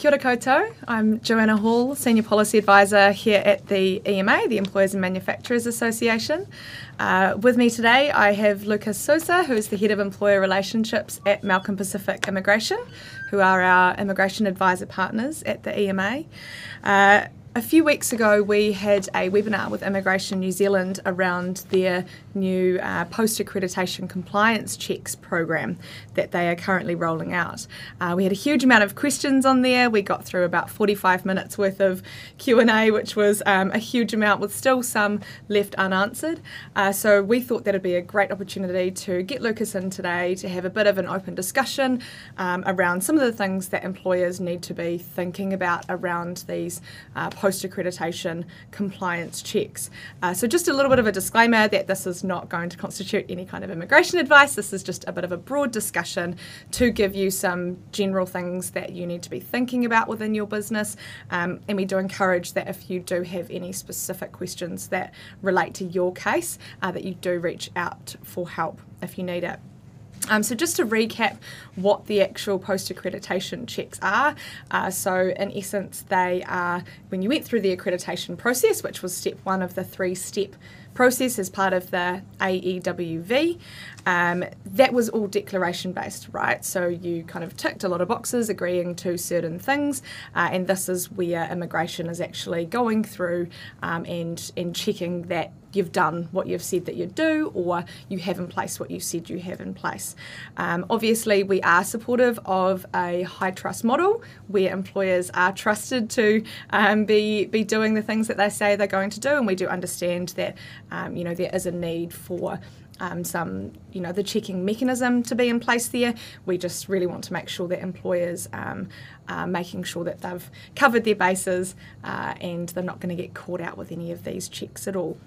Kia ora koutou. I'm Joanna Hall, Senior Policy Advisor here at the EMA, the Employers and Manufacturers Association. Uh, with me today, I have Lukas Sousa, who is the Head of Employer Relationships at Malcolm Pacific Immigration, who are our immigration advisor partners at the EMA. Uh, a few weeks ago, we had a webinar with Immigration New Zealand around their new uh, post accreditation compliance checks program that they are currently rolling out. Uh, we had a huge amount of questions on there. We got through about 45 minutes worth of Q&A, which was um, a huge amount with still some left unanswered. Uh, so we thought that would be a great opportunity to get Lukas in today to have a bit of an open discussion um, around some of the things that employers need to be thinking about around these uh, post accreditation compliance checks. Uh, so, just a little bit of a disclaimer that this is not going to constitute any kind of immigration advice. This is just a bit of a broad discussion to give you some general things that you need to be thinking about within your business. Um, and we do encourage that if you do have any specific questions that relate to your case, uh, that you do reach out for help if you need it. Um, so just to recap what the actual post-accreditation checks are. Uh, so in essence, they are when you went through the accreditation process, which was step one of the three-step process as part of the AEWV. Um, that was all declaration based, right? So you kind of ticked a lot of boxes agreeing to certain things, uh, and this is where immigration is actually going through um, and and checking that you've done what you've said that you do or you have in place what you said you have in place. Um, obviously, we are supportive of a high trust model where employers are trusted to um, be, be doing the things that they say they're going to do, and we do understand that um, you know there is a need for um, some, you know, the checking mechanism to be in place there. We just really want to make sure that employers um, are making sure that they've covered their bases uh, and they're not going to get caught out with any of these checks at all.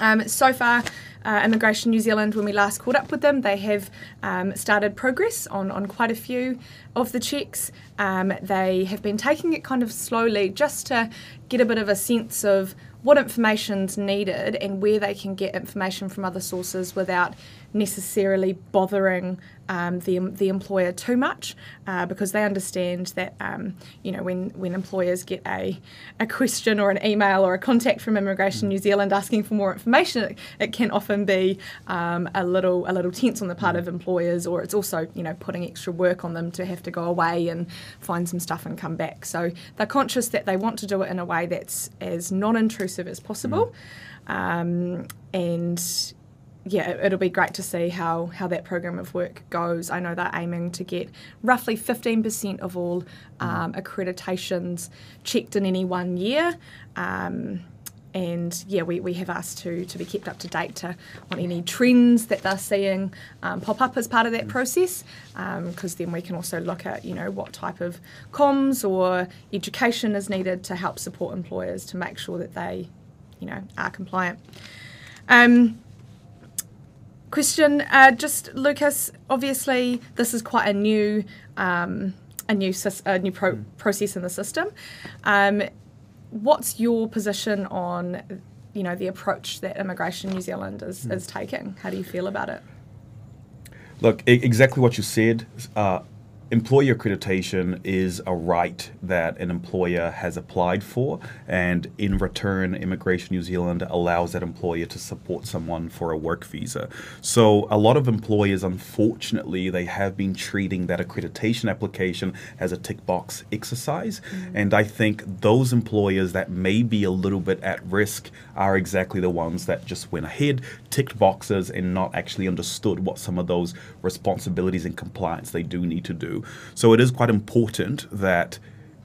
Um, so far, uh, Immigration New Zealand, when we last caught up with them, they have um, started progress on, on quite a few of the checks. Um, they have been taking it kind of slowly just to get a bit of a sense of what information's needed and where they can get information from other sources without necessarily bothering um, the, the employer too much uh, because they understand that um, you know when, when employers get a, a question or an email or a contact from Immigration New Zealand asking for more information it, it can often be um, a little a little tense on the part of employers or it's also you know putting extra work on them to have to go away and find some stuff and come back. So they're conscious that they want to do it in a way that's as non-intrusive as possible mm. and yeah, it'll be great to see how, how that program of work goes. I know they're aiming to get roughly 15% of all um, accreditations checked in any one year. Um, and yeah, we, we have asked to, to be kept up to date to on any trends that they're seeing um, pop up as part of that process, because um, then we can also look at you know what type of comms or education is needed to help support employers to make sure that they, you know, are compliant. Um, question, uh, just Lukas. Obviously, this is quite a new um, a new a new pro- mm. process in the system. Um, what's your position on you know the approach that Immigration New Zealand is, mm. is taking? How do you feel about it? Look, exactly what you said. Uh, employer accreditation is a right that an employer has applied for, and in return, Immigration New Zealand allows that employer to support someone for a work visa. So, a lot of employers, unfortunately, they have been treating that accreditation application as a tick box exercise, mm-hmm. and I think those employers that may be a little bit at risk are exactly the ones that just went ahead, ticked boxes, and not actually understood what some of those responsibilities and compliance they do need to do. So it is quite important that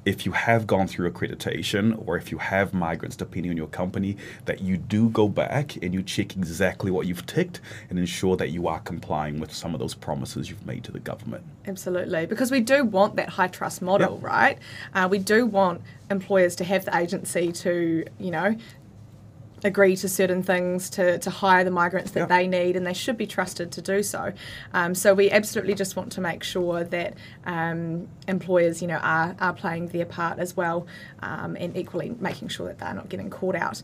if you have gone through accreditation or if you have migrants depending on your company, that you do go back and you check exactly what you've ticked and ensure that you are complying with some of those promises you've made to the government. Absolutely, because we do want that high trust model, yep. right? Uh, we do want employers to have the agency to, you know, agree to certain things to, to hire the migrants that they need, and they should be trusted to do so. Um, so we absolutely just want to make sure that um, employers, you know, are, are playing their part as well, um, and equally making sure that they're not getting caught out.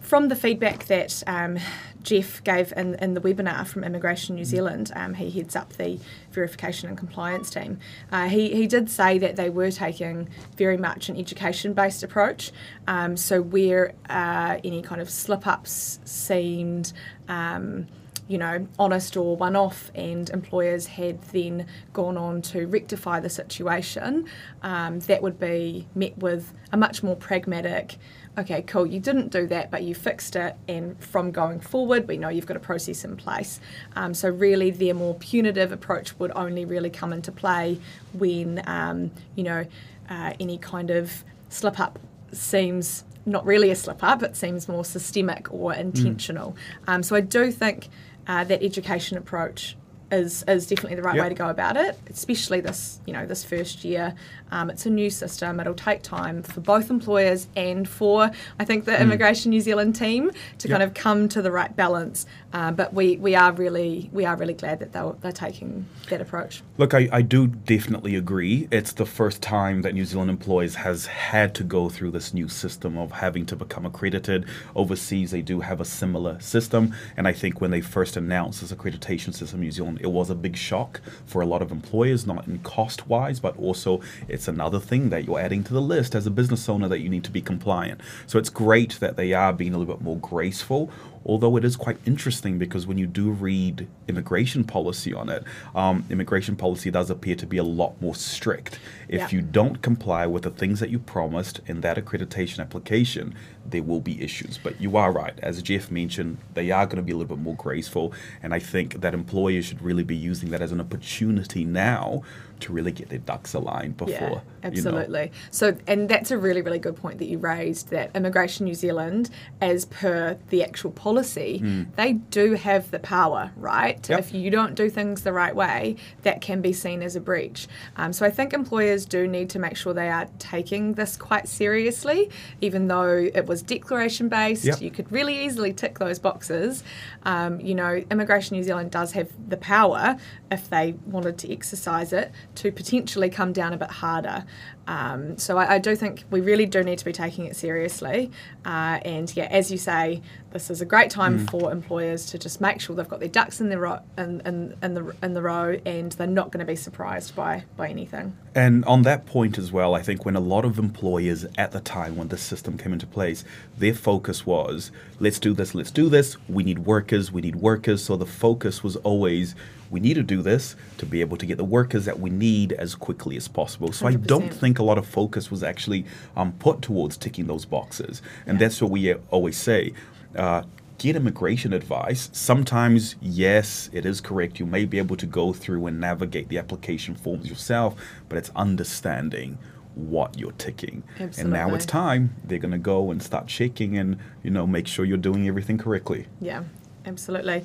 From the feedback that um, Jeff gave in, in the webinar from Immigration New Zealand, um, he heads up the verification and compliance team. Uh, he, he did say that they were taking very much an education based approach. Um, so, where uh, any kind of slip ups seemed um, you know, honest or one off, and employers had then gone on to rectify the situation, um, that would be met with a much more pragmatic, okay, cool, you didn't do that, but you fixed it, and from going forward, we know you've got a process in place. Um, so, really, their more punitive approach would only really come into play when, um, you know, uh, any kind of slip up seems not really a slip up, it seems more systemic or intentional. Mm. Um, so, I do think uh, that education approach is, is definitely the right yep. way to go about it, especially this you know this first year. Um, it's a new system. It'll take time for both employers and for I think the mm. Immigration New Zealand team to yep. kind of come to the right balance. Uh, but we, we are really we are really glad that they're, they're taking that approach. Look, I, I do definitely agree. It's the first time that New Zealand employees has had to go through this new system of having to become accredited. Overseas, they do have a similar system, and I think when they first announced this accreditation system in New Zealand, it was a big shock for a lot of employers, not in cost wise, but also it's another thing that you're adding to the list as a business owner that you need to be compliant. So it's great that they are being a little bit more graceful although it is quite interesting because when you do read immigration policy on it, um, immigration policy does appear to be a lot more strict. If yeah. you don't comply with the things that you promised in that accreditation application, there will be issues. But you are right. As Jeff mentioned, they are going to be a little bit more graceful. And I think that employers should really be using that as an opportunity now to really get their ducks aligned before. Yeah, absolutely. You know. So, and that's a really, really good point that you raised that Immigration New Zealand, as per the actual policy, mm. they do have the power, right? Yep. If you don't do things the right way, that can be seen as a breach. Um, so, I think employers do need to make sure they are taking this quite seriously, even though it was declaration based. Yep. You could really easily tick those boxes. Um, you know, Immigration New Zealand does have the power, if they wanted to exercise it, to potentially come down a bit harder. Um, so I, I, do think we really do need to be taking it seriously. Uh, and yeah, as you say, this is a great time mm. for employers to just make sure they've got their ducks in the ro- in, in, in the in the row, and they're not going to be surprised by by anything. And on that point as well, I think when a lot of employers at the time when this system came into place, their focus was let's do this, let's do this. We need workers, we need workers. So the focus was always we need to do this to be able to get the workers that we need as quickly as possible. So 100%. I don't think a lot of focus was actually um, put towards ticking those boxes. And yeah. that's what we always say. Uh, get immigration advice. Sometimes, yes, it is correct. You may be able to go through and navigate the application forms yourself, but it's understanding what you're ticking. Absolutely. And now it's time. They're going to go and start checking and, you know, make sure you're doing everything correctly. Yeah, absolutely.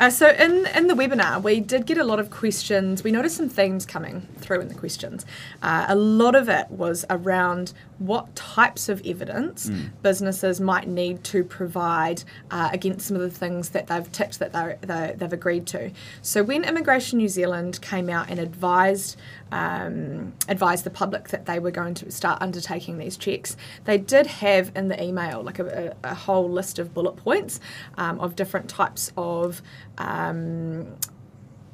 Uh, so in in the webinar, we did get a lot of questions. We noticed some themes coming through in the questions. Uh, a lot of it was around what types of evidence mm. businesses might need to provide uh, against some of the things that they've ticked that they they've agreed to. So when Immigration New Zealand came out and advised um, advised the public that they were going to start undertaking these checks, they did have in the email like a, a, whole list of bullet points um, of different types of um,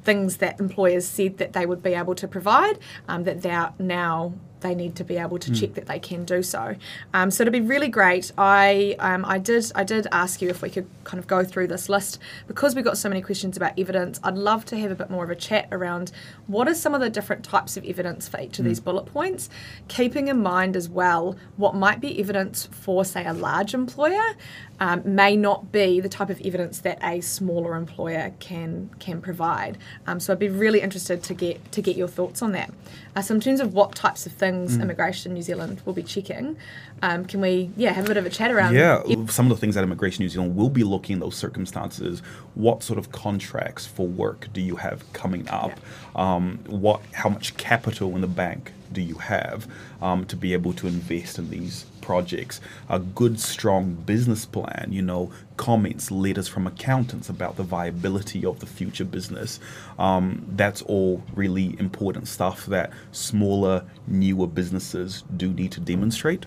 things that employers said that they would be able to provide um, that they're now they need to be able to mm. check that they can do so. Um, so it'd be really great. I um, I did I did ask you if we could kind of go through this list because we got so many questions about evidence. I'd love to have a bit more of a chat around what are some of the different types of evidence for each of mm. these bullet points, keeping in mind as well what might be evidence for say a large employer um, may not be the type of evidence that a smaller employer can can provide. Um, so I'd be really interested to get to get your thoughts on that. Uh, so in terms of what types of things mm. Immigration New Zealand will be checking, um, can we yeah have a bit of a chat around? Yeah, some of the things that Immigration New Zealand will be looking in those circumstances. What sort of contracts for work do you have coming up? Yeah. Um, what how much capital in the bank do you have um, to be able to invest in these projects, a good, strong business plan, you know, comments, letters from accountants about the viability of the future business. Um, that's all really important stuff that smaller, newer businesses do need to demonstrate.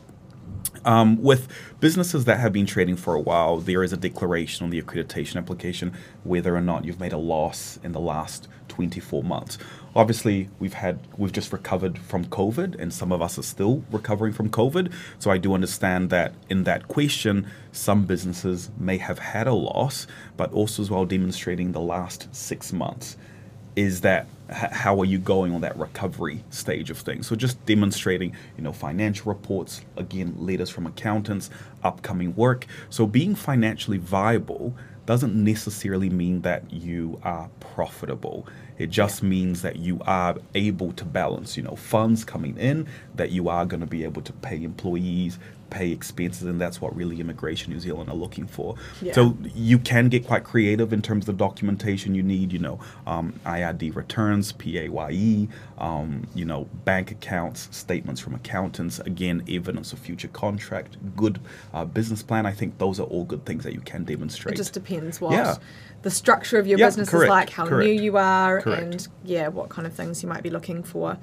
Um, with businesses that have been trading for a while, there is a declaration on the accreditation application whether or not you've made a loss in the last 24 months. Obviously, we've had we've just recovered from COVID, and some of us are still recovering from COVID. So I do understand that in that question, some businesses may have had a loss, but also as well demonstrating the last six months. Is that how are you going on that recovery stage of things? So just demonstrating you know financial reports again letters from accountants upcoming work. So being financially viable doesn't necessarily mean that you are profitable. It just means that you are able to balance you know funds coming in that you are going to be able to pay employees pay expenses, and that's what really Immigration New Zealand are looking for. Yeah. So you can get quite creative in terms of the documentation you need. You know, um, IRD returns, PAYE, um, you know, bank accounts, statements from accountants. Again, evidence of future contract, good uh, business plan. I think those are all good things that you can demonstrate. It just depends what. Yeah the structure of your yep, business correct, is like, how correct, new you are, correct. and yeah, what kind of things you might be looking for.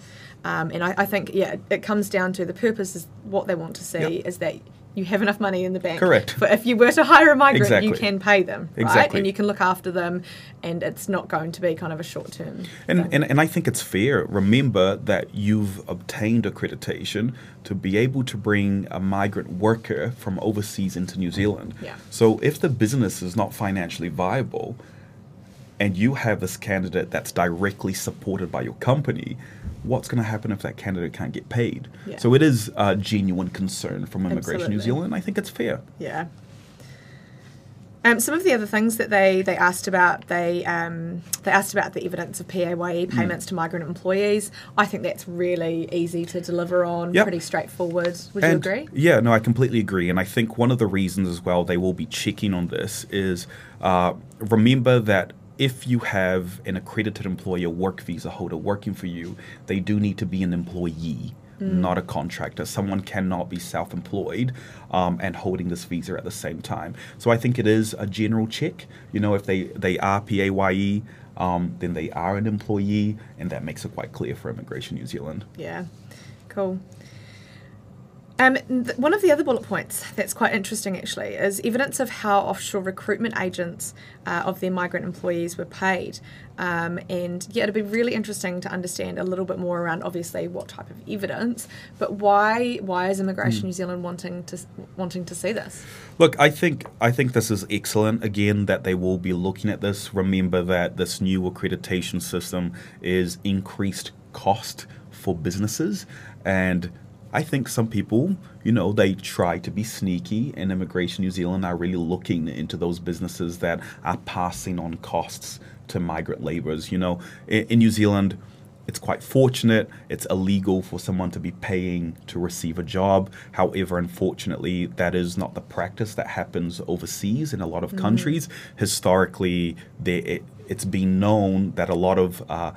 Um, and I, I, think yeah, it comes down to the purpose is what they want to see yep. is that you have enough money in the bank. Correct. But if you were to hire a migrant, exactly. you can pay them, right? Exactly. And you can look after them, and it's not going to be kind of a short term. And, and and I think it's fair. Remember that you've obtained accreditation to be able to bring a migrant worker from overseas into New Zealand. Yeah. So if the business is not financially viable, and you have this candidate that's directly supported by your company what's going to happen if that candidate can't get paid? Yeah. So it is a genuine concern from Immigration Absolutely. New Zealand. I think it's fair. Yeah. Um, some of the other things that they, they asked about, they um, they asked about the evidence of PAYE mm. payments mm. to migrant employees. I think that's really easy to deliver on, yep. pretty straightforward. Would and you agree? Yeah, no, I completely agree. And I think one of the reasons as well they will be checking on this is uh, remember that if you have an accredited employer work visa holder working for you, they do need to be an employee. Mm. Not a contractor. Someone cannot be self employed um, and holding this visa at the same time. So I think it is a general check. You know, if they, they are PAYE, um, then they are an employee, and that makes it quite clear for Immigration New Zealand. Yeah, cool. Um, th- one of the other bullet points that's quite interesting actually is evidence of how offshore recruitment agents uh, of their migrant employees were paid. Um, and yeah, it'd be really interesting to understand a little bit more around obviously what type of evidence, but why why is Immigration mm. New Zealand wanting to wanting to see this? Look, I think I think this is excellent. Again, that they will be looking at this. Remember that this new accreditation system is increased cost for businesses and I think some people, you know, they try to be sneaky, and Immigration New Zealand are really looking into those businesses that are passing on costs to migrant laborers. You know, in, in New Zealand, it's quite fortunate. It's illegal for someone to be paying to receive a job. However, unfortunately, that is not the practice that happens overseas in a lot of mm-hmm. countries. Historically, they, it, has been known that a lot of uh,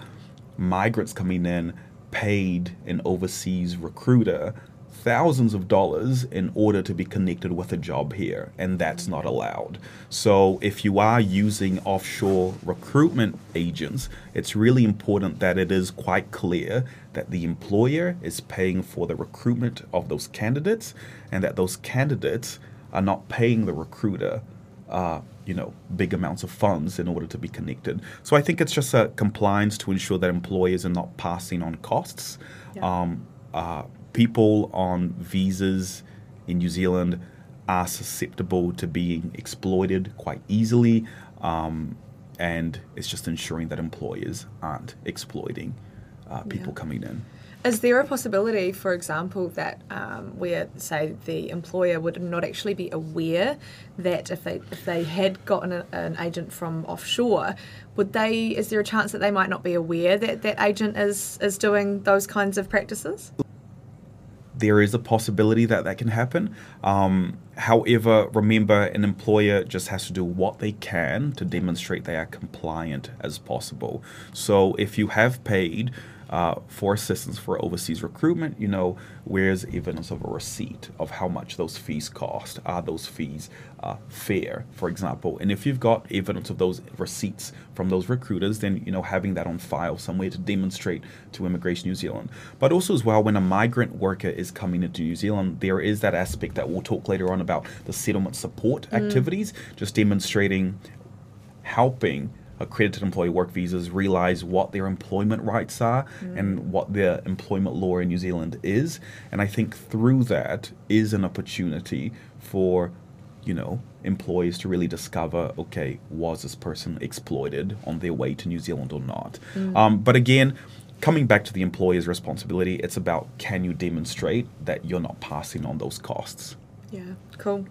migrants coming in paid an overseas recruiter thousands of dollars in order to be connected with a job here, and that's not allowed. So, if you are using offshore recruitment agents, it's really important that it is quite clear that the employer is paying for the recruitment of those candidates and that those candidates are not paying the recruiter uh, you know big amounts of funds in order to be connected. So I think it's just a compliance to ensure that employers are not passing on costs. Yeah. Um, uh, people on visas in New Zealand are susceptible to being exploited quite easily, um, and it's just ensuring that employers aren't exploiting uh, people yeah. coming in. Is there a possibility, for example, that um, where say the employer would not actually be aware that if they if they had gotten a, an agent from offshore, would they? Is there a chance that they might not be aware that that agent is is doing those kinds of practices? There is a possibility that that can happen. Um, however, remember, an employer just has to do what they can to demonstrate they are compliant as possible. So if you have paid uh, for assistance for overseas recruitment, you know, where's evidence of a receipt of how much those fees cost? Are those fees uh, fair, for example? And if you've got evidence of those receipts from those recruiters, then you know having that on file somewhere to demonstrate to Immigration New Zealand. But also as well, when a migrant worker is coming into New Zealand, there is that aspect that we'll talk later on about the settlement support mm. activities, just demonstrating helping accredited employee work visas realize what their employment rights are mm. and what their employment law in New Zealand is. And I think through that is an opportunity for, you know, employees to really discover okay, was this person exploited on their way to New Zealand or not? Mm. Um, but again, coming back to the employer's responsibility, it's about can you demonstrate that you're not passing on those costs? Yeah, cool.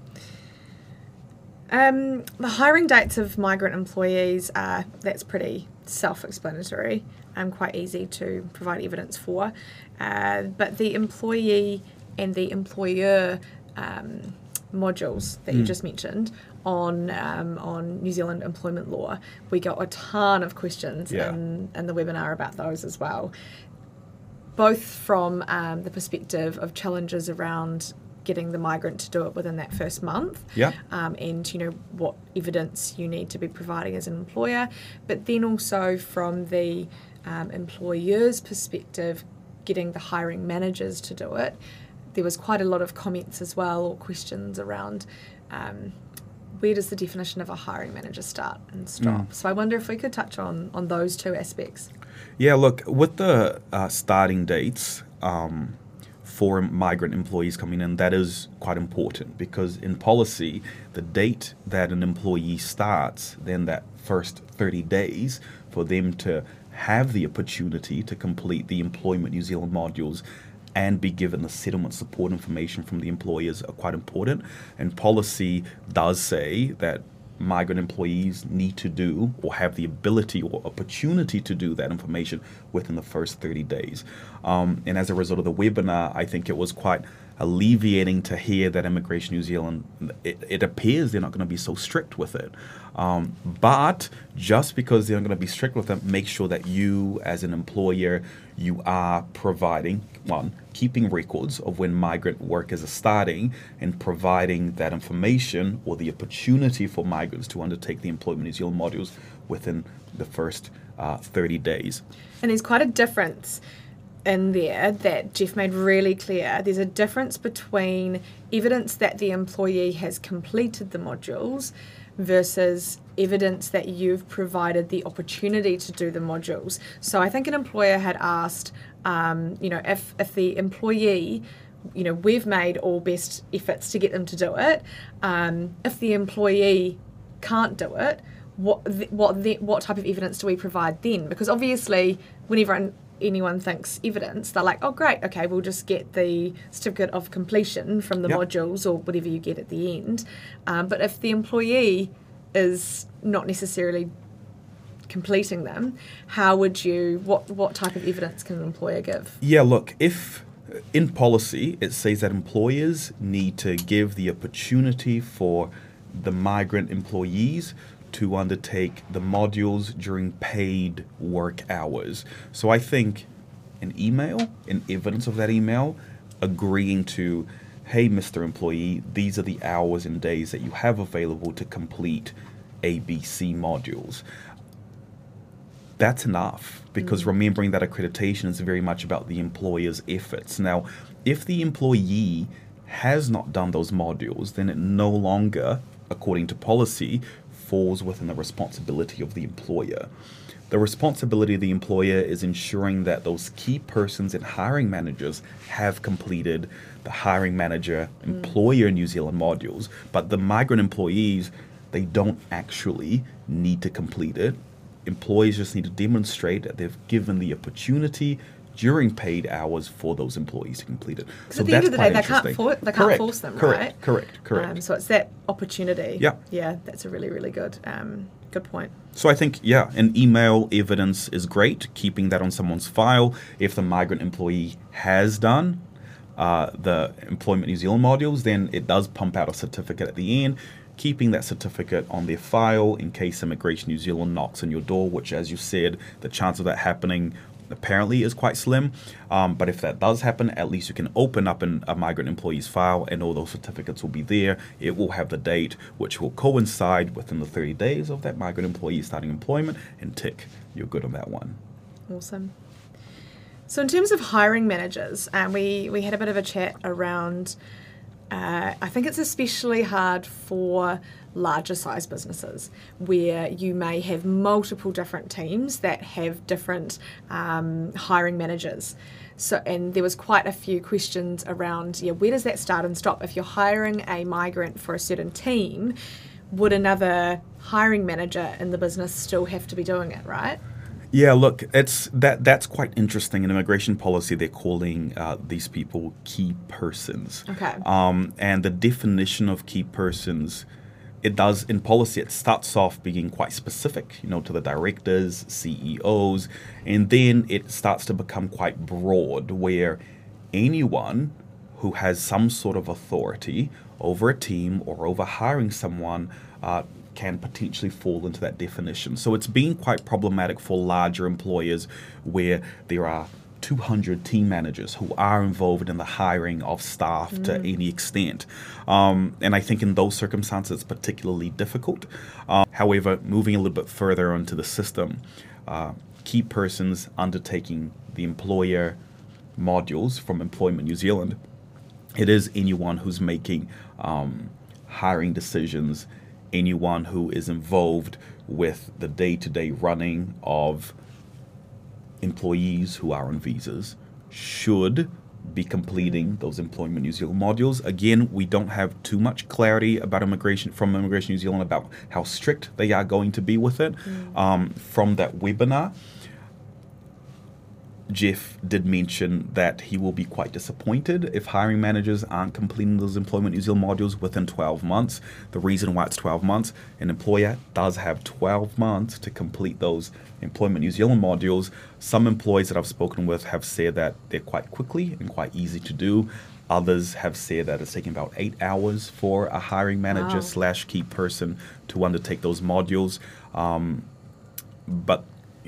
Um, the hiring dates of migrant employees, uh, that's pretty self explanatory and quite easy to provide evidence for. Uh, but the employee and the employer um, modules that mm. you just mentioned on um, on New Zealand employment law, we got a ton of questions yeah. in, in the webinar about those as well. Both from um, the perspective of challenges around getting the migrant to do it within that first month. Yeah. Um, and you know what evidence you need to be providing as an employer, but then also from the um, employer's perspective, getting the hiring managers to do it. There was quite a lot of comments as well or questions around. Um, where does the definition of a hiring manager start and stop? Mm. So I wonder if we could touch on on those two aspects. Yeah, look, with the uh, starting dates, um, for migrant employees coming in, that is quite important because in policy, the date that an employee starts, then that first 30 days for them to have the opportunity to complete the Employment New Zealand modules and be given the settlement support information from the employers are quite important. And policy does say that migrant employees need to do or have the ability or opportunity to do that information within the first 30 days. Um, and as a result of the webinar, I think it was quite alleviating to hear that Immigration New Zealand, it, it appears they're not going to be so strict with it. Um, but just because they're not going to be strict with it, make sure that you, as an employer, you are providing one keeping records of when migrant workers are starting and providing that information or the opportunity for migrants to undertake the Employment New Zealand modules within the first uh, 30 days. And there's quite a difference in there that Jeff made really clear. There's a difference between evidence that the employee has completed the modules versus evidence that you've provided the opportunity to do the modules. So I think an employer had asked, um, you know, if, if the employee, you know, we've made all best efforts to get them to do it. Um, if the employee can't do it, what what the, what type of evidence do we provide then? Because obviously, whenever anyone thinks evidence, they're like, oh great, okay, we'll just get the certificate of completion from the yep. modules or whatever you get at the end. Um, but if the employee is not necessarily completing them, how would you, what, what type of evidence can an employer give? Yeah, look, if in policy it says that employers need to give the opportunity for the migrant employees to undertake the modules during paid work hours. So I think an email, an evidence of that email, agreeing to, hey, Mr. Employee, these are the hours and days that you have available to complete ABC modules. That's enough because mm-hmm. remembering that accreditation is very much about the employer's efforts. Now, if the employee has not done those modules, then it no longer, according to policy, falls within the responsibility of the employer. The responsibility of the employer is ensuring that those key persons and hiring managers have completed the hiring manager mm. employer New Zealand modules, but the migrant employees they don't actually need to complete it. Employees just need to demonstrate that they've given the opportunity during paid hours for those employees to complete it. So at the end of the day, they can't, for, they can't force them, correct, right? Correct, correct, um, so it's that opportunity. Yeah. Yeah, that's a really, really good, um, good point. So I think, yeah, an email evidence is great, keeping that on someone's file. If the migrant employee has done uh, the Employment New Zealand modules, then it does pump out a certificate at the end keeping that certificate on their file in case Immigration New Zealand knocks on your door, which, as you said, the chance of that happening apparently is quite slim. Um, but if that does happen, at least you can open up an, a migrant employee's file and all those certificates will be there. It will have the date, which will coincide within the 30 days of that migrant employee starting employment, and tick, you're good on that one. Awesome. So, in terms of hiring managers, um, we, we had a bit of a chat around. Uh, I think it's especially hard for larger size businesses where you may have multiple different teams that have different um, hiring managers. So, and there was quite a few questions around, yeah, where does that start and stop? If you're hiring a migrant for a certain team, would another hiring manager in the business still have to be doing it, right? Yeah, look, it's that that's quite interesting. In immigration policy, they're calling uh, these people key persons. Okay. Um, and the definition of key persons it does in policy it starts off being quite specific you know to the directors ceos and then it starts to become quite broad where anyone who has some sort of authority over a team or over hiring someone uh, can potentially fall into that definition. So it's been quite problematic for larger employers where there are 200 team managers who are involved in the hiring of staff mm. to any extent. Um, and I think in those circumstances, it's particularly difficult. Uh, however, moving a little bit further onto the system, uh, key persons undertaking the employer modules from Employment New Zealand, it is anyone who's making um, hiring decisions, anyone who is involved with the day to day running of employees who are on visas should be completing those Employment New Zealand modules. Again, we don't have too much clarity about immigration from Immigration New Zealand about how strict they are going to be with it. Mm. Um, from that webinar, Jeff did mention that he will be quite disappointed if hiring managers aren't completing those Employment New Zealand modules within 12 months. The reason why it's 12 months, an employer does have 12 months to complete those Employment New Zealand modules. Some employees that I've spoken with have said that they're quite quickly and quite easy to do. Others have said that it's taking about eight hours for a hiring manager wow. slash key person to undertake those modules. Um, but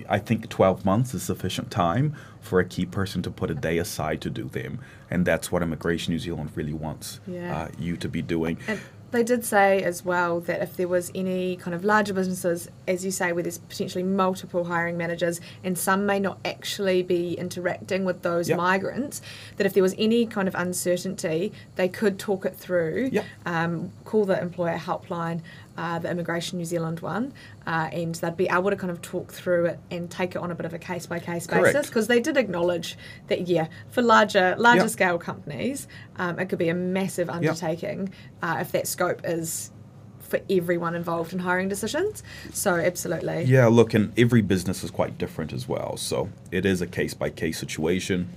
I think 12 months is sufficient time for a key person to put a day aside to do them. And that's what Immigration New Zealand really wants yeah. uh, you to be doing. And they did say as well that if there was any kind of larger businesses, as you say, where there's potentially multiple hiring managers and some may not actually be interacting with those yep. migrants, that if there was any kind of uncertainty, they could talk it through, yep. um, call the employer helpline, uh, the Immigration New Zealand one, uh, and they'd be able to kind of talk through it and take it on a bit of a case by case basis because they did acknowledge that yeah, for larger larger yep. scale companies, um, it could be a massive undertaking yep. uh, if that scope is for everyone involved in hiring decisions. So absolutely. Yeah, look, and every business is quite different as well. So it is a case by case situation,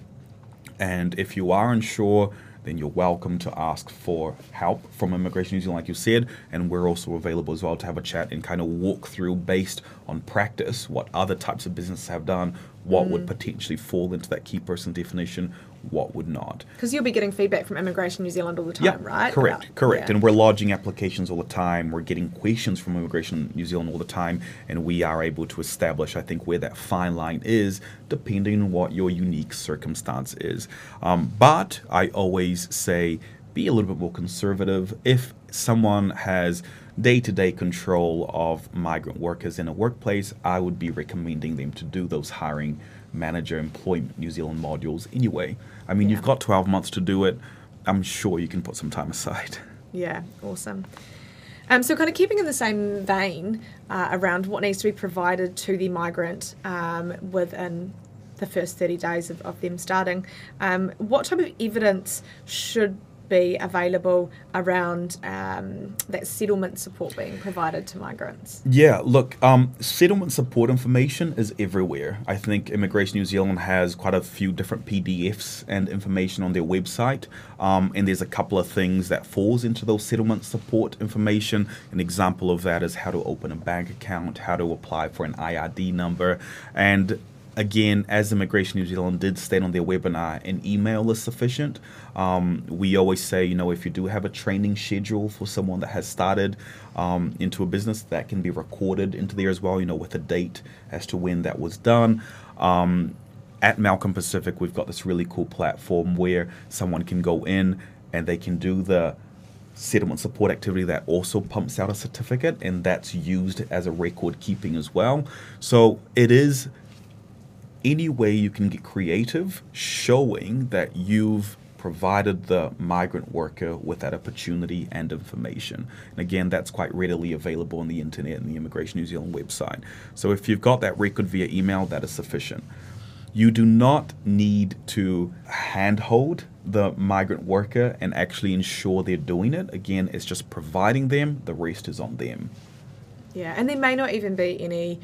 and if you are unsure then you're welcome to ask for help from Immigration New Zealand, like you said. And we're also available as well to have a chat and kind of walk through based on practice what other types of businesses have done, what mm. would potentially fall into that key person definition, what would not. Because you'll be getting feedback from Immigration New Zealand all the time, yeah, right? Correct, About, correct. Yeah. And we're lodging applications all the time. We're getting questions from Immigration New Zealand all the time, and we are able to establish, I think, where that fine line is, depending on what your unique circumstance is. Um, but I always say be a little bit more conservative. If someone has day to day control of migrant workers in a workplace, I would be recommending them to do those hiring manager employment New Zealand modules anyway. I mean, yeah. you've got 12 months to do it. I'm sure you can put some time aside. Yeah, awesome. Um, so, kind of keeping in the same vein uh, around what needs to be provided to the migrant um, within the first 30 days of, of them starting, um, what type of evidence should be available around um, that settlement support being provided to migrants? Yeah, look, um, settlement support information is everywhere. I think Immigration New Zealand has quite a few different PDFs and information on their website, um, and there's a couple of things that falls into those settlement support information. An example of that is how to open a bank account, how to apply for an IRD number, and again, as Immigration New Zealand did state on their webinar, an email is sufficient. Um, we always say, you know, if you do have a training schedule for someone that has started um, into a business, that can be recorded into there as well, you know, with a date as to when that was done. Um, at Malcolm Pacific, we've got this really cool platform where someone can go in and they can do the settlement support activity that also pumps out a certificate, and that's used as a record keeping as well. So it is any way you can get creative, showing that you've provided the migrant worker with that opportunity and information. And again, that's quite readily available on the internet and the Immigration New Zealand website. So if you've got that record via email, that is sufficient. You do not need to handhold the migrant worker and actually ensure they're doing it. Again, it's just providing them, the rest is on them. Yeah, and there may not even be any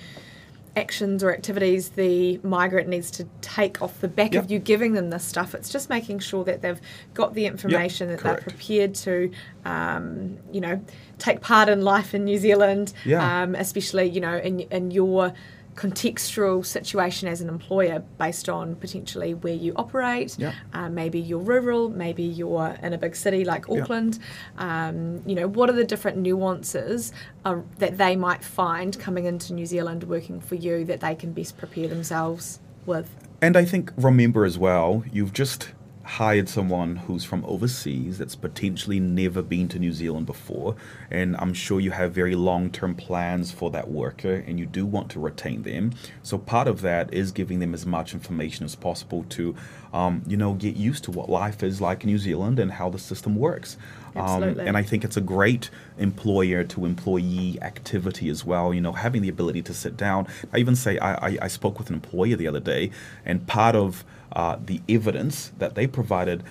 actions or activities the migrant needs to take off the back yep. of you giving them this stuff. It's just making sure that they've got the information yep, that correct. they're prepared to, um, you know, take part in life in New Zealand, yeah. um, especially you know in in your contextual situation as an employer based on potentially where you operate. Yeah. Uh, maybe you're rural, maybe you're in a big city like Auckland. Yeah. Um, you know, what are the different nuances uh, that they might find coming into New Zealand working for you that they can best prepare themselves with? And I think remember as well, you've just hired someone who's from overseas that's potentially never been to New Zealand before, and I'm sure you have very long term plans for that worker and you do want to retain them. So, part of that is giving them as much information as possible to, um, you know, get used to what life is like in New Zealand and how the system works. Um, and I think it's a great employer to employee activity as well. You know, having the ability to sit down. I even say I, I, I spoke with an employer the other day, and part of uh, the evidence that they provided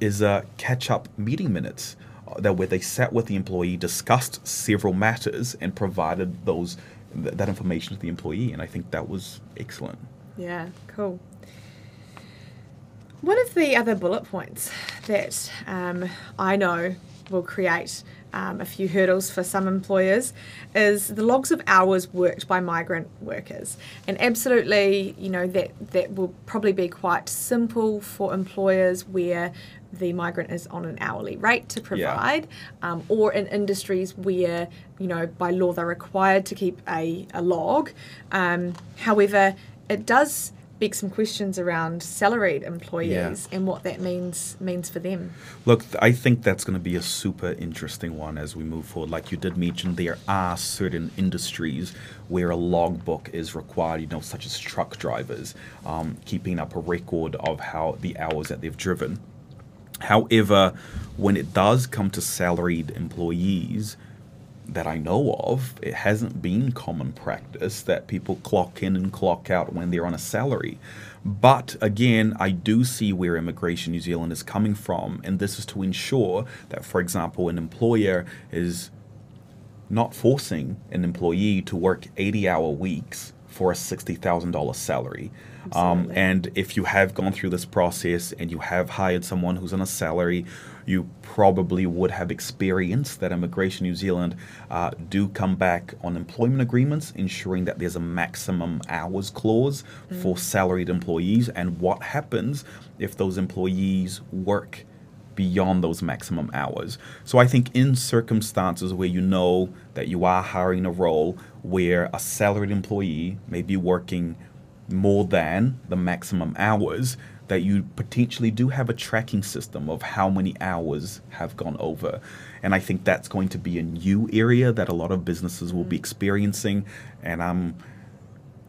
is uh, catch up meeting minutes uh, that where they sat with the employee, discussed several matters, and provided those th- that information to the employee. And I think that was excellent. Yeah, cool. One of the other bullet points that um, I know will create um, a few hurdles for some employers is the logs of hours worked by migrant workers. And absolutely, you know, that, that will probably be quite simple for employers where the migrant is on an hourly rate to provide, yeah. um, or in industries where, you know, by law they're required to keep a, a log. Um, however, it does beg some questions around salaried employees yeah. and what that means means for them. Look, I think that's going to be a super interesting one as we move forward. Like you did mention, there are certain industries where a logbook is required. You know, such as truck drivers, um, keeping up a record of how the hours that they've driven. However, when it does come to salaried employees, that I know of, it hasn't been common practice that people clock in and clock out when they're on a salary. But again, I do see where Immigration New Zealand is coming from, and this is to ensure that, for example, an employer is not forcing an employee to work 80 hour weeks for a $60,000 salary. Um, and if you have gone through this process and you have hired someone who's on a salary, you probably would have experienced that Immigration New Zealand uh, do come back on employment agreements, ensuring that there's a maximum hours clause mm. for salaried employees. And what happens if those employees work beyond those maximum hours. So I think in circumstances where you know that you are hiring a role where a salaried employee may be working more than the maximum hours, that you potentially do have a tracking system of how many hours have gone over. And I think that's going to be a new area that a lot of businesses will be mm. experiencing. And I'm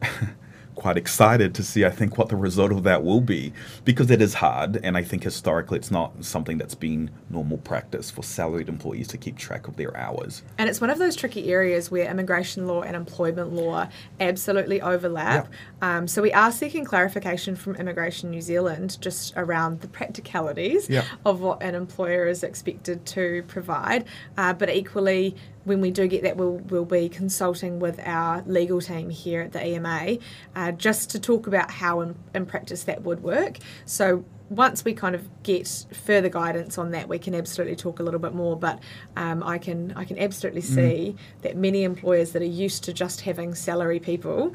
quite excited to see, I think, what the result of that will be because it is hard. And I think historically it's not something that's been normal practice for salaried employees to keep track of their hours. And it's one of those tricky areas where immigration law and employment law absolutely overlap. Yeah. Um, so we are seeking clarification from Immigration New Zealand just around the practicalities yeah. of what an employer is expected to provide. Uh, but equally, when we do get that, we'll, we'll be consulting with our legal team here at the EMA uh, just to talk about how in, in practice that would work. So once we kind of get further guidance on that, we can absolutely talk a little bit more. But um, I can I can absolutely mm. see mm. that many employers that are used to just having salary people,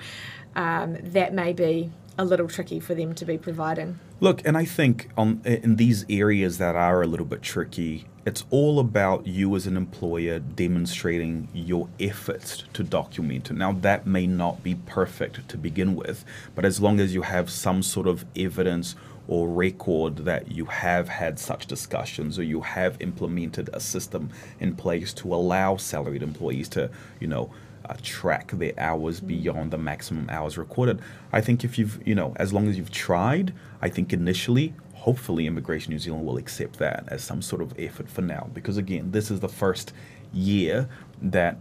um, that may be a little tricky for them to be providing. Look, and I think on in these areas that are a little bit tricky, it's all about you as an employer demonstrating your efforts to document it. Now, that may not be perfect to begin with, but as long as you have some sort of evidence or record that you have had such discussions or you have implemented a system in place to allow salaried employees to, you know, uh, track their hours mm. beyond the maximum hours recorded. I think if you've, you know, as long as you've tried, I think initially, hopefully, Immigration New Zealand will accept that as some sort of effort for now. Because again, this is the first year that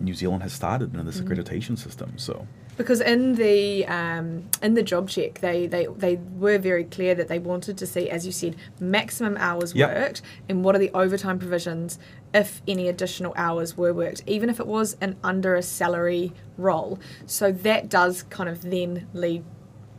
New Zealand has started in this mm. accreditation system. So because in the um, in the job check they, they they were very clear that they wanted to see as you said maximum hours yep. worked and what are the overtime provisions if any additional hours were worked even if it was an under a salary role so that does kind of then lead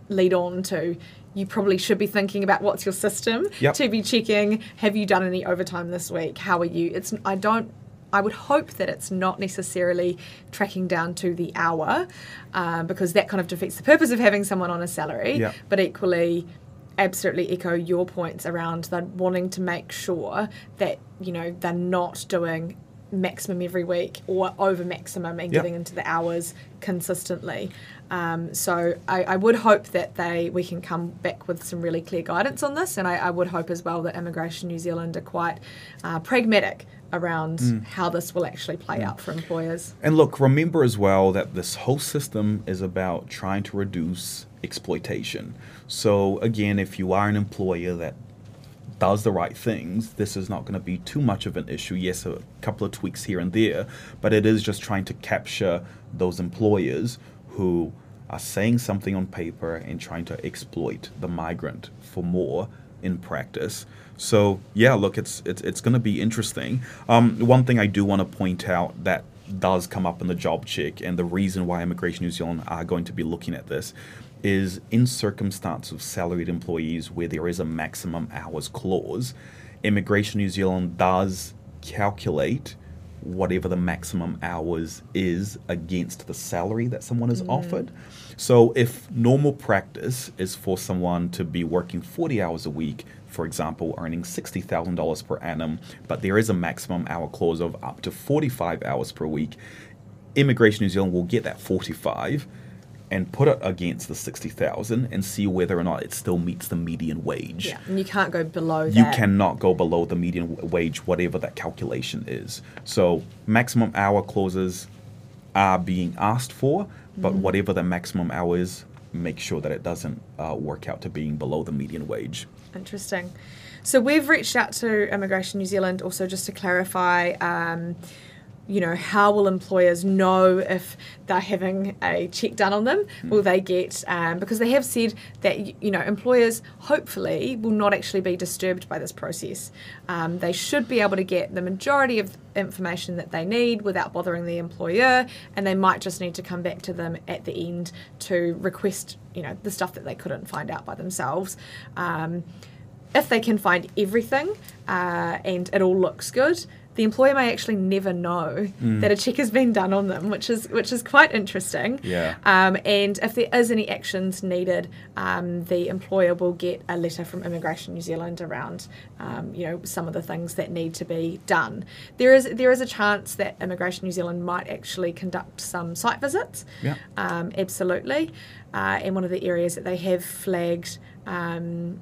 lead on to you probably should be thinking about what's your system yep. to be checking have you done any overtime this week how are you it's i don't I would hope that it's not necessarily tracking down to the hour uh, because that kind of defeats the purpose of having someone on a salary. Yeah. But equally, absolutely echo your points around that wanting to make sure that you know they're not doing maximum every week or over maximum and yep. getting into the hours consistently. Um, so I, I, would hope that they we can come back with some really clear guidance on this, and I, I would hope as well that Immigration New Zealand are quite uh, pragmatic around mm. how this will actually play mm. out for employers. And look, remember as well that this whole system is about trying to reduce exploitation. So, again, if you are an employer that does the right things, this is not going to be too much of an issue. Yes, a couple of tweaks here and there, but it is just trying to capture those employers who are saying something on paper and trying to exploit the migrant for more in practice. So yeah, look, it's it's it's going to be interesting. Um, one thing I do want to point out that does come up in the job check, and the reason why Immigration New Zealand are going to be looking at this is in circumstance of salaried employees where there is a maximum hours clause, Immigration New Zealand does calculate whatever the maximum hours is against the salary that someone is mm. offered. So if normal practice is for someone to be working 40 hours a week, for example, earning $60,000 per annum, but there is a maximum hour clause of up to 45 hours per week, Immigration New Zealand will get that 45 and put it against the 60,000 and see whether or not it still meets the median wage. Yeah, and you can't go below that. You cannot go below the median wage, whatever that calculation is. So, maximum hour clauses are being asked for, but mm. whatever the maximum hour is, make sure that it doesn't uh, work out to being below the median wage. Interesting. So, we've reached out to Immigration New Zealand also just to clarify. Um, you know, how will employers know if they're having a check done on them? Mm. Will they get, um, because they have said that, you know, employers hopefully will not actually be disturbed by this process. Um, they should be able to get the majority of information that they need without bothering the employer, and they might just need to come back to them at the end to request, you know, the stuff that they couldn't find out by themselves. Um, if they can find everything uh, and it all looks good, the employer may actually never know mm. that a check has been done on them, which is which is quite interesting. Yeah. Um, and if there is any actions needed, um, the employer will get a letter from Immigration New Zealand around, um, you know, some of the things that need to be done. There is there is a chance that Immigration New Zealand might actually conduct some site visits. Yeah. Um, absolutely. Uh, and one of the areas that they have flagged. Um,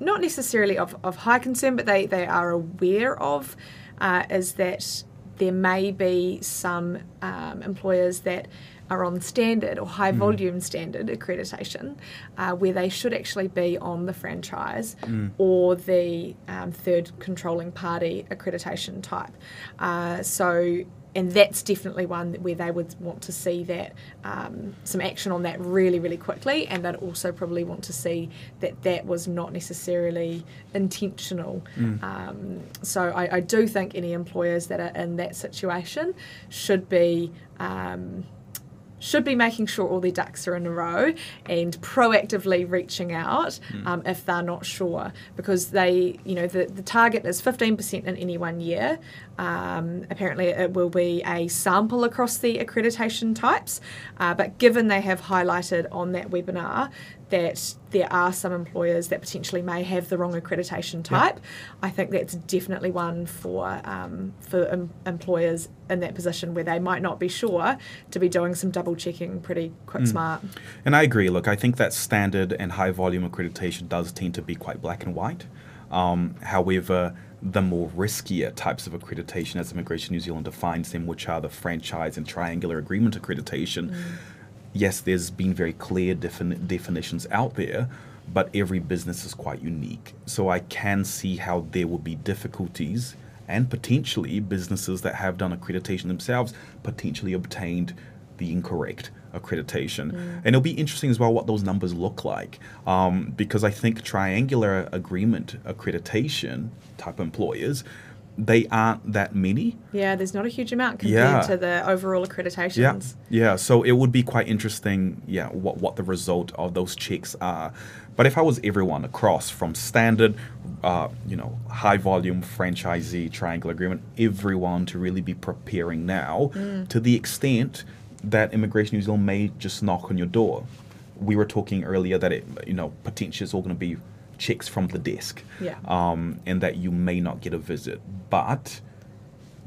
not necessarily of, of high concern, but they, they are aware of uh, is that there may be some um, employers that are on standard or high mm. volume standard accreditation, uh, where they should actually be on the franchise mm. or the um, third controlling party accreditation type. Uh, so and that's definitely one where they would want to see that um, some action on that really, really quickly, and they'd also probably want to see that that was not necessarily intentional. Mm. Um, so I, I, do think any employers that are in that situation should be. Um, should be making sure all their ducks are in a row and proactively reaching out Hmm. um, if they're not sure because they, you know, the, the target is 15% in any one year. Um, apparently, it will be a sample across the accreditation types, uh, but given they have highlighted on that webinar that there are some employers that potentially may have the wrong accreditation type, I think that's definitely one for um, for em- employers in that position where they might not be sure to be doing some double checking pretty quick smart. And I agree. Look, I think that standard and high volume accreditation does tend to be quite black and white. Um, however, the more riskier types of accreditation, as Immigration New Zealand defines them, which are the franchise and triangular agreement accreditation, mm. yes, there's been very clear defini- definitions out there, but every business is quite unique. So I can see how there will be difficulties and potentially businesses that have done accreditation themselves potentially obtained the incorrect accreditation. And it'll be interesting as well what those numbers look like um, because I think triangular agreement accreditation type employers, they aren't that many. Yeah, there's not a huge amount compared Yeah. to the overall accreditations. yeah. yeah, So it would be quite interesting, yeah, what what the result of those checks are. But if I was everyone across from standard, uh, you know, high volume franchisee triangle agreement, everyone to really be preparing now to the extent that Immigration New Zealand may just knock on your door. We were talking earlier that it, you know, potentially it's all going to be checks from the desk, Yeah. um, and that you may not get a visit, but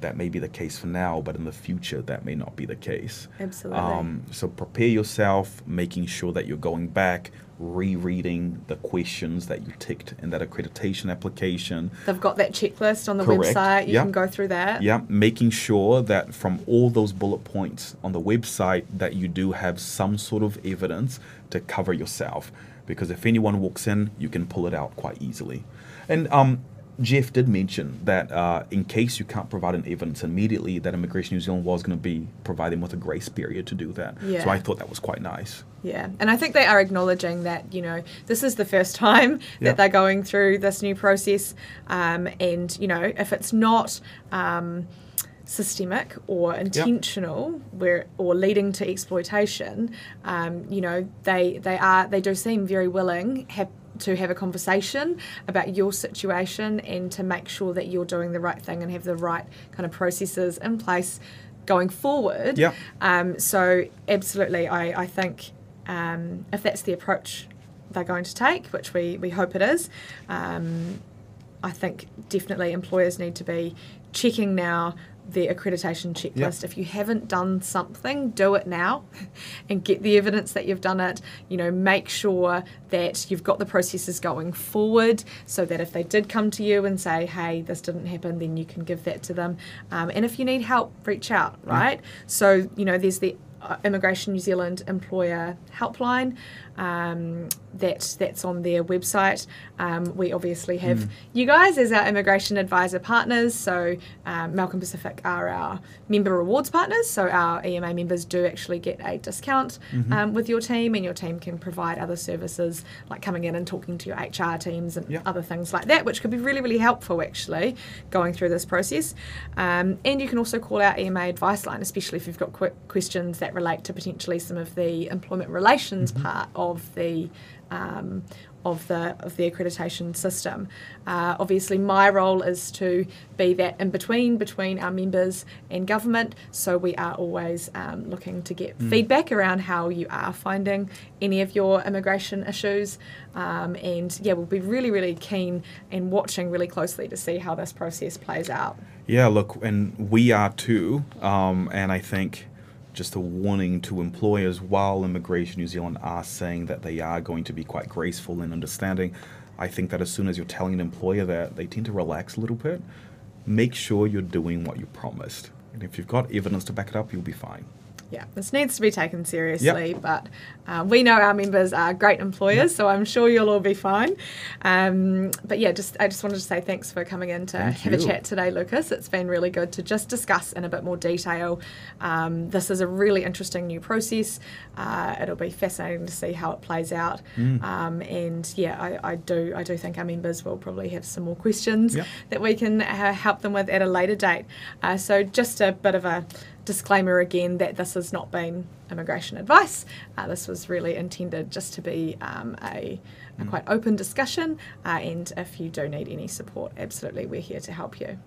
that may be the case for now, but in the future, that may not be the case. Absolutely. Um, so prepare yourself, making sure that you're going back, rereading the questions that you ticked in that accreditation application. They've got that checklist on the Correct. website. You Yeah. can go through that. Yeah, making sure that from all those bullet points on the website that you do have some sort of evidence to cover yourself. Because if anyone walks in, you can pull it out quite easily. And um, Jeff did mention that uh, in case you can't provide an evidence immediately, that Immigration New Zealand was going to be providing with a grace period to do that. Yeah. So I thought that was quite nice. Yeah, and I think they are acknowledging that you know this is the first time Yeah. that they're going through this new process, um, and you know if it's not um, systemic or intentional, where or leading to exploitation, um, you know they they are they do seem very willing. To have a conversation about your situation and to make sure that you're doing the right thing and have the right kind of processes in place going forward. Yeah. Um, so absolutely, I, I think um, if that's the approach they're going to take, which we, we hope it is, um, I think definitely employers need to be checking now the accreditation checklist. If you haven't done something, do it now and get the evidence that you've done it. You know, make sure that you've got the processes going forward so that if they did come to you and say, hey, this didn't happen, then you can give that to them. Um, and if you need help, reach out, right? So, you know, there's the Uh, Immigration New Zealand employer helpline um, that that's on their website. Um, we obviously have you guys as our immigration advisor partners. So um, Malcolm Pacific are our member rewards partners. So our EMA members do actually get a discount um, with your team, and your team can provide other services like coming in and talking to your HR teams and Yeah. other things like that, which could be really really helpful actually going through this process. Um, and you can also call our EMA advice line, especially if you've got quick questions that relate to potentially some of the employment relations part of the um, of the of the accreditation system. Uh, obviously, my role is to be that in between between our members and government. So we are always um, looking to get feedback around how you are finding any of your immigration issues, um, and yeah, we'll be really really keen and watching really closely to see how this process plays out. Yeah, look, and we are too. Um, and I think just a warning to employers while Immigration New Zealand are saying that they are going to be quite graceful and understanding, I think that as soon as you're telling an employer that, they tend to relax a little bit. Make sure you're doing what you promised. And if you've got evidence to back it up, you'll be fine. Yeah, this needs to be taken seriously, but uh, we know our members are great employers, so I'm sure you'll all be fine. Um, but yeah, just I just wanted to say thanks for coming in to Thank have a chat today, Lukas. It's been really good to just discuss in a bit more detail. Um, this is a really interesting new process. Uh, it'll be fascinating to see how it plays out. Mm. Um, and yeah, I, I do I do think our members will probably have some more questions Yeah. that we can uh, help them with at a later date. Uh, so just a bit of a disclaimer again that this has not been immigration advice. Uh, this was really intended just to be um, a, a, quite open discussion. Uh, and if you do need any support, absolutely, we're here to help you.